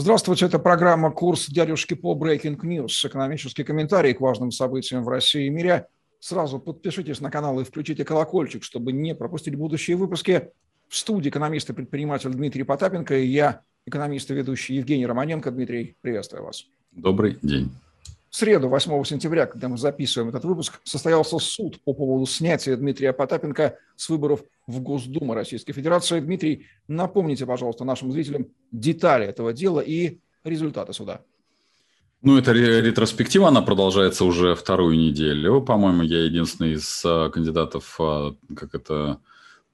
Здравствуйте, это программа «Курс дядюшки по Breaking News». Экономический комментарий к важным событиям в России и мире. Сразу подпишитесь на канал и включите колокольчик, чтобы не пропустить будущие выпуски. В студии экономист и предприниматель Дмитрий Потапенко и я, экономист и ведущий Евгений Романенко. Дмитрий, приветствую вас. Добрый день. Среду, 8 сентября, когда мы записываем этот выпуск, состоялся суд по поводу снятия Дмитрия Потапенко с выборов в Госдуму Российской Федерации. Дмитрий, напомните, пожалуйста, нашим зрителям детали этого дела и результаты суда. Ну, это ретроспектива, она продолжается уже вторую неделю. По-моему, я единственный из а, кандидатов, а, как это,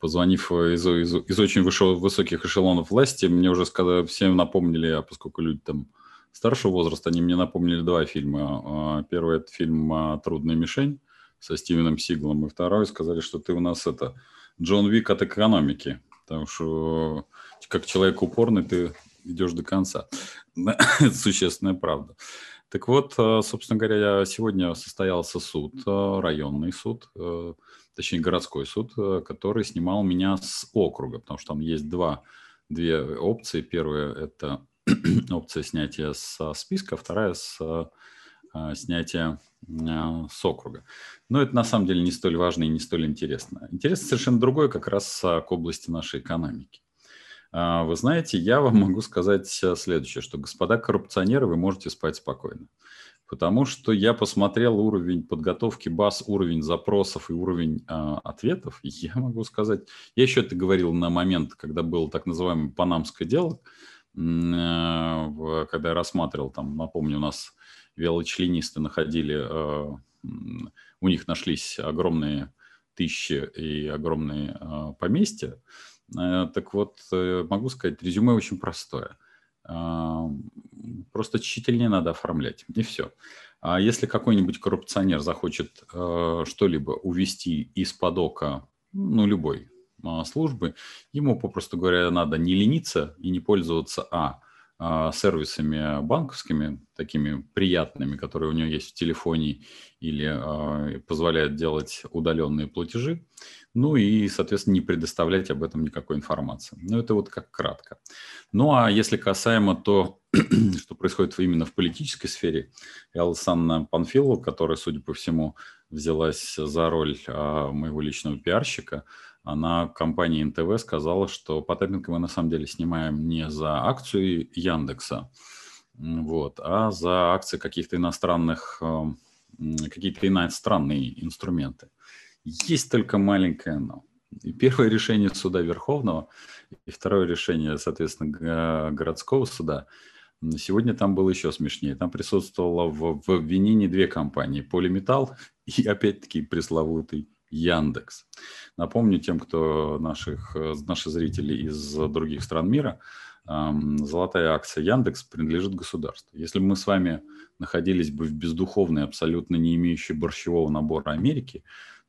позвонив из, из, из очень высоких эшелонов власти, мне уже сказали, всем напомнили, а поскольку люди там старшего возраста, они мне напомнили два фильма. А, первый – это фильм «Трудная мишень» со Стивеном Сиглом, и второй сказали, что ты у нас это Джон Вик от экономики, потому что как человек упорный ты идешь до конца. Это существенная правда. Так вот, а, собственно говоря, сегодня состоялся суд, а, районный суд, точнее городской суд, который снимал меня с округа, потому что там есть два, две опции. Первая – это опция снятия со списка, вторая с а, снятия а, с округа. Но это на самом деле не столь важно и не столь интересно. Интересно совершенно другое как раз а, к области нашей экономики. Вы знаете, я вам могу сказать следующее, что, господа коррупционеры, вы можете спать спокойно. Потому что я посмотрел уровень подготовки баз, уровень запросов и уровень э, ответов. Я могу сказать, я еще это говорил на момент, когда было так называемое панамское дело, Э, когда я рассматривал, там, напомню, у нас велочленисты находили, э, у них нашлись огромные тысячи и огромные э, поместья. Так вот, могу сказать, резюме очень простое. Просто тщательнее надо оформлять, и все. А если какой-нибудь коррупционер захочет что-либо увести из-под ока, ну, любой, службы, ему, попросту говоря, надо не лениться и не пользоваться, а, а сервисами банковскими, такими приятными, которые у него есть в телефоне или э, позволяют делать удаленные платежи, ну и, соответственно, не предоставлять об этом никакой информации. Ну, это вот как кратко. Ну, а если касаемо то, что происходит именно в политической сфере, Алсанна Панфилова, которая, судя по всему, взялась за роль э, моего личного пиарщика, она компании НТВ сказала, что Потапенко мы на самом деле снимаем не за акцию Яндекса, вот, а за акции каких-то иностранных, эм, какие-то иностранные инструменты. Есть только маленькое но. И первое решение суда Верховного, и второе решение, соответственно, городского суда, сегодня там было еще смешнее. Там присутствовало в, в обвинении две компании, Полиметалл и, опять-таки, пресловутый Яндекс. Напомню тем, кто наших, э, наши зрители из других стран мира, золотая акция Яндекс принадлежит государству. Если бы мы с вами находились бы в бездуховной, абсолютно не имеющей борщевого набора Америки,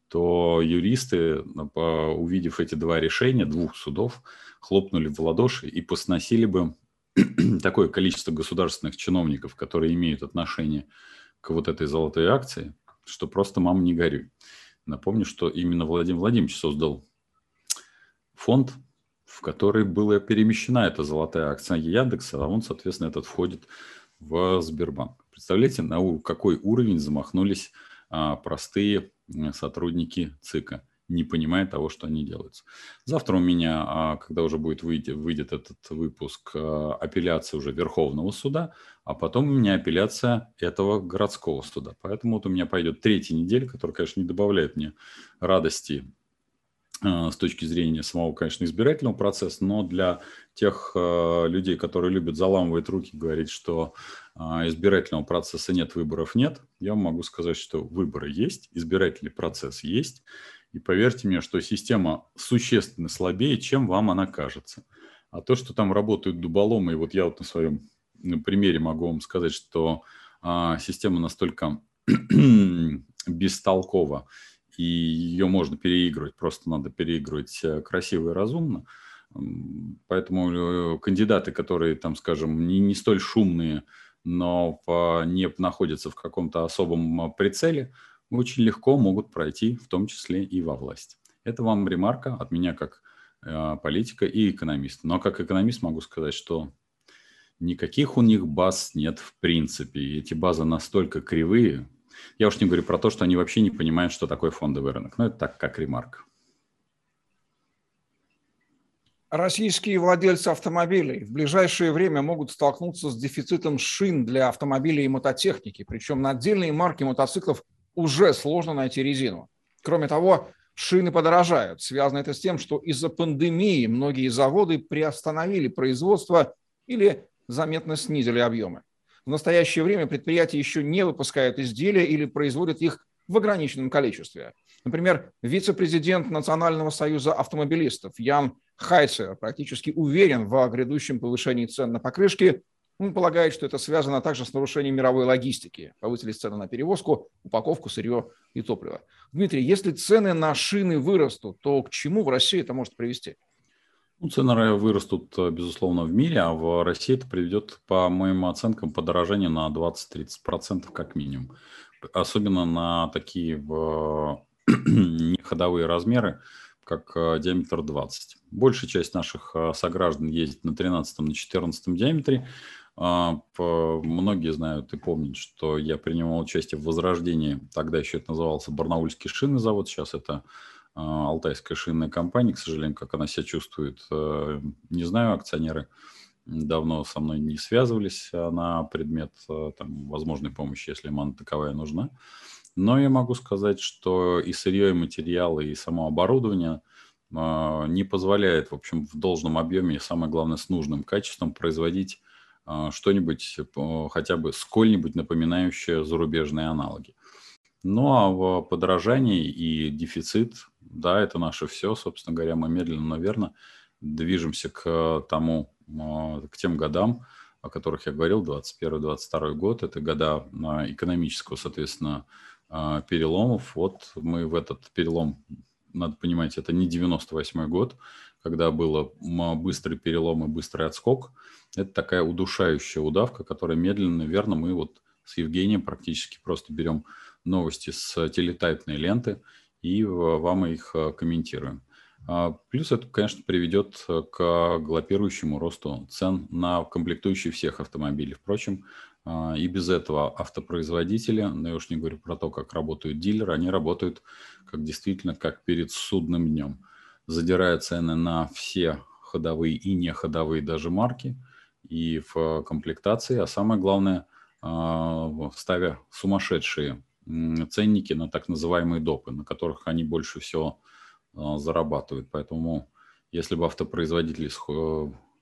то юристы, увидев эти два решения двух судов, хлопнули в ладоши и посносили бы такое количество государственных чиновников, которые имеют отношение к вот этой золотой акции, что просто мама не горюй. Напомню, что именно Владимир Владимирович создал фонд, в который была перемещена эта золотая акция Яндекса, а он, соответственно, этот входит в Сбербанк. Представляете, на какой уровень замахнулись а, простые сотрудники ЦИКа – не понимая того, что они делают. Завтра у меня, а, когда уже будет выйти, выйдет этот выпуск, а, апелляция уже Верховного суда, а потом у меня апелляция этого городского суда. Поэтому вот у меня пойдет третья неделя, которая, конечно, не добавляет мне радости с точки зрения самого, конечно, избирательного процесса, но для тех людей, которые любят заламывать руки, говорить, что избирательного процесса нет, выборов нет, я могу сказать, что выборы есть, избирательный процесс есть, и поверьте мне, что система существенно слабее, чем вам она кажется. А то, что там работают дуболомы, и вот я вот на своем примере могу вам сказать, что а, система настолько бестолкова, и ее можно переигрывать, просто надо переигрывать э, красиво и разумно. Поэтому э, кандидаты, которые, там, скажем, не, не столь шумные, но не находятся в каком-то особом а, прицеле, очень легко могут пройти, в том числе и во власть. Это вам ремарка от меня как э, политика и экономиста. Но как экономист могу сказать, что Никаких у них баз нет в принципе. И эти базы настолько кривые. Я уж не говорю про то, что они вообще не понимают, что такое фондовый рынок. Но это так, как ремарка. Российские владельцы автомобилей в ближайшее время могут столкнуться с дефицитом шин для автомобилей и мототехники. Причем на отдельные марки мотоциклов уже сложно найти резину. Кроме того, шины подорожают. Связано это с тем, что из-за пандемии многие заводы приостановили производство или заметно снизили объемы. В настоящее время предприятия еще не выпускают изделия или производят их в ограниченном количестве. Например, вице-президент Национального союза автомобилистов Ян Хайцер практически уверен в грядущем повышении цен на покрышки. Он полагает, что это связано также с нарушением мировой логистики. Повысились цены на перевозку, упаковку, сырье и топливо. Дмитрий, если цены на шины вырастут, то к чему в России это может привести? Ну, цены вырастут, э, безусловно, в мире, а в России это приведет, по моим оценкам, подорожание на 20-30% как минимум. Особенно на такие неходовые размеры, как э, диаметр 20. Большая часть наших э, сограждан ездит на 13 на 14 диаметре. А, многие знают и помнят, что я принимал участие в возрождении, тогда еще это назывался Барнаульский шинный завод, сейчас это Алтайская шинная компания, к сожалению, как она себя чувствует, э, не знаю, акционеры давно со мной не связывались на предмет там, возможной помощи, если им она таковая нужна. Но я могу сказать, что и сырье, и материалы, и само оборудование не позволяет, в общем, в должном объеме и, самое главное, с нужным качеством производить что-нибудь, хотя бы сколь-нибудь напоминающее зарубежные аналоги. Ну а в подорожании и дефицит, да, это наше все, собственно говоря, мы медленно, но верно движемся к тому, а, к тем годам, о которых я говорил, 21-22 год, это года экономического, соответственно, а, переломов. Вот мы в этот перелом, надо понимать, это не 98 год, когда было быстрый перелом и быстрый отскок. Это такая удушающая удавка, которая медленно, верно, мы вот с Евгением практически просто берем новости с телетайпной ленты и вам их а, комментируем. А, плюс это, конечно, приведет к галопирующему росту цен на комплектующие всех автомобилей. Впрочем, а, и без этого автопроизводители, но я уж не говорю про то, как работают дилеры, они работают как действительно как перед судным днем, задирая цены на все ходовые и не ходовые даже марки и в комплектации, а самое главное, а, ставя сумасшедшие ценники на так называемые допы, на которых они больше всего а, зарабатывают. Поэтому если бы автопроизводители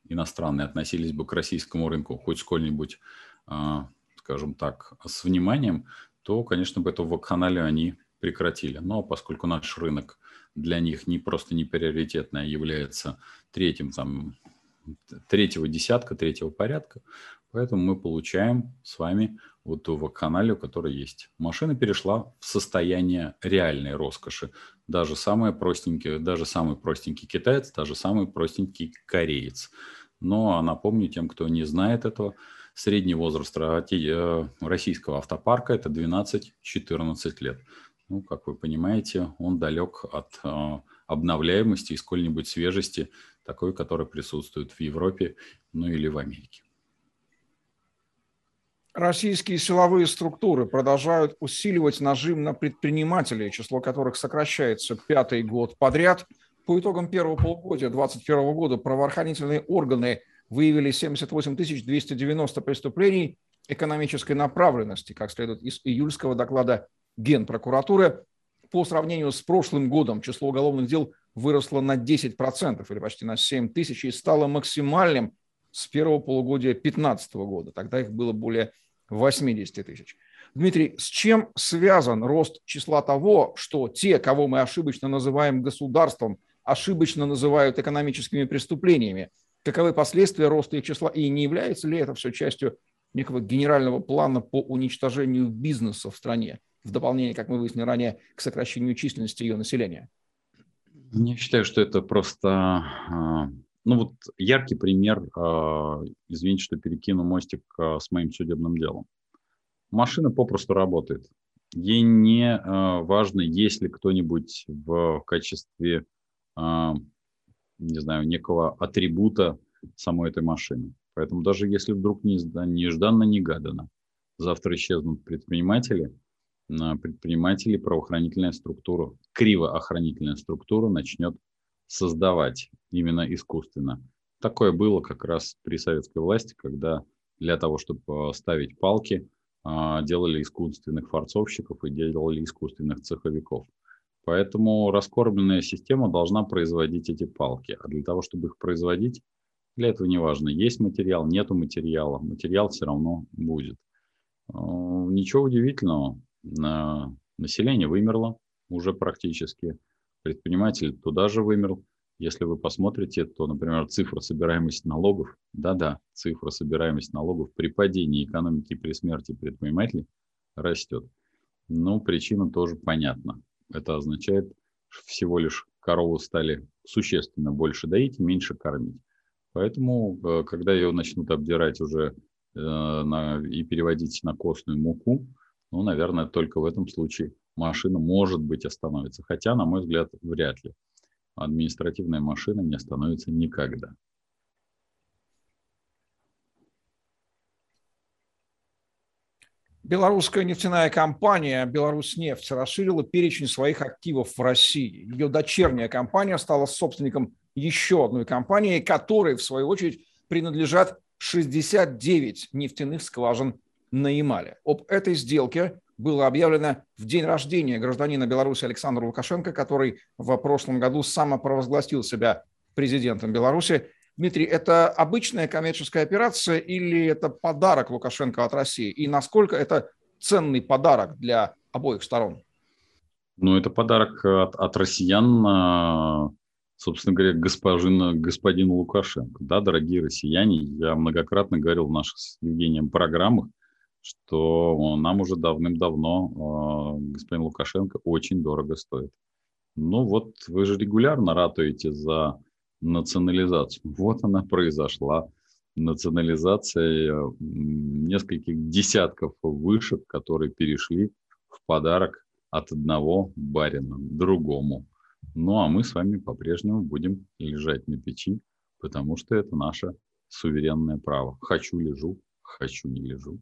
иностранные относились бы к российскому рынку хоть сколь-нибудь а, скажем так, с вниманием, то, конечно, бы эту вакханалию они прекратили. Но поскольку наш рынок для них не просто не приоритетный, а является третьим, там, третьего десятка, третьего порядка, поэтому мы получаем с вами вот ту вакханалию, которая есть. Машина перешла в состояние реальной роскоши. Даже самый простенький, даже самый простенький китаец, даже самый простенький кореец. Но напомню тем, кто не знает этого, Средний возраст э, российского автопарка – это 12-14 лет. Ну, как вы понимаете, он далек от э, обновляемости и сколь-нибудь свежести, такой, которая присутствует в Европе, ну или в Америке. Российские силовые структуры продолжают усиливать нажим на предпринимателей, число которых сокращается пятый год подряд. По итогам первого полугодия 2021 года правоохранительные органы – выявили 78 290 преступлений экономической направленности, как следует из июльского доклада Генпрокуратуры. По сравнению с прошлым годом число уголовных дел выросло на 10% или почти на 7 тысяч и стало максимальным с первого полугодия 2015 года. Тогда их было более 80 тысяч. Дмитрий, с чем связан рост числа того, что те, кого мы ошибочно называем государством, ошибочно называют экономическими преступлениями – каковы последствия роста их числа и не является ли это все частью некого генерального плана по уничтожению бизнеса в стране, в дополнение, как мы выяснили ранее, к сокращению численности ее населения? Я считаю, что это просто, а, ну вот яркий пример, а, извините, что перекину мостик а, с моим судебным делом. Машина попросту работает. Ей не важно, есть ли кто-нибудь в качестве не знаю, некого атрибута самой этой машины. Поэтому даже если вдруг нежданно-негаданно завтра исчезнут предприниматели, предприниматели правоохранительная структура, кривоохранительная структура начнет создавать именно искусственно. Такое было как раз при советской власти, когда для того, чтобы ставить палки, а, делали искусственных форцовщиков и делали искусственных цеховиков. Поэтому раскормленная система должна производить эти палки. А для того, чтобы их производить, для этого не важно, есть материал, нету материала, материал все равно будет. А, ничего удивительного, население вымерло уже практически, предприниматель туда же вымерл. Если вы посмотрите, то, например, цифра собираемости налогов, да-да, цифра собираемости налогов при падении экономики при смерти предпринимателей растет. Но причина тоже понятна. Это означает, что всего лишь корову стали существенно больше доить и меньше кормить. Поэтому, э, когда ее начнут обдирать уже э, на, и переводить на костную муку, ну, наверное, только в этом случае машина, может быть, остановится. Хотя, на мой взгляд, вряд ли. Административная машина не остановится никогда. Белорусская нефтяная компания «Беларусьнефть» расширила перечень своих активов в России. Ее дочерняя компания стала собственником еще одной компании, которой, в свою очередь, принадлежат 69 нефтяных скважин на Ямале. Об этой сделке было объявлено в день рождения гражданина Беларуси Александра Лукашенко, который в прошлом году самопровозгласил себя президентом Беларуси. Дмитрий, это обычная коммерческая операция или это подарок Лукашенко от России? И насколько это ценный подарок для обоих сторон? Ну, это подарок от, от россиян, а, собственно говоря, господину, господину Лукашенко. Да, дорогие россияне, я многократно говорил в наших с Евгением программах, что нам уже давным-давно э, господин Лукашенко очень дорого стоит. Ну вот вы же регулярно ратуете за национализацию. Вот она произошла. Национализация нескольких десятков вышек, которые перешли в подарок от одного барина другому. Ну а мы с вами по-прежнему будем лежать на печи, потому что это наше суверенное право. Хочу лежу, хочу не лежу.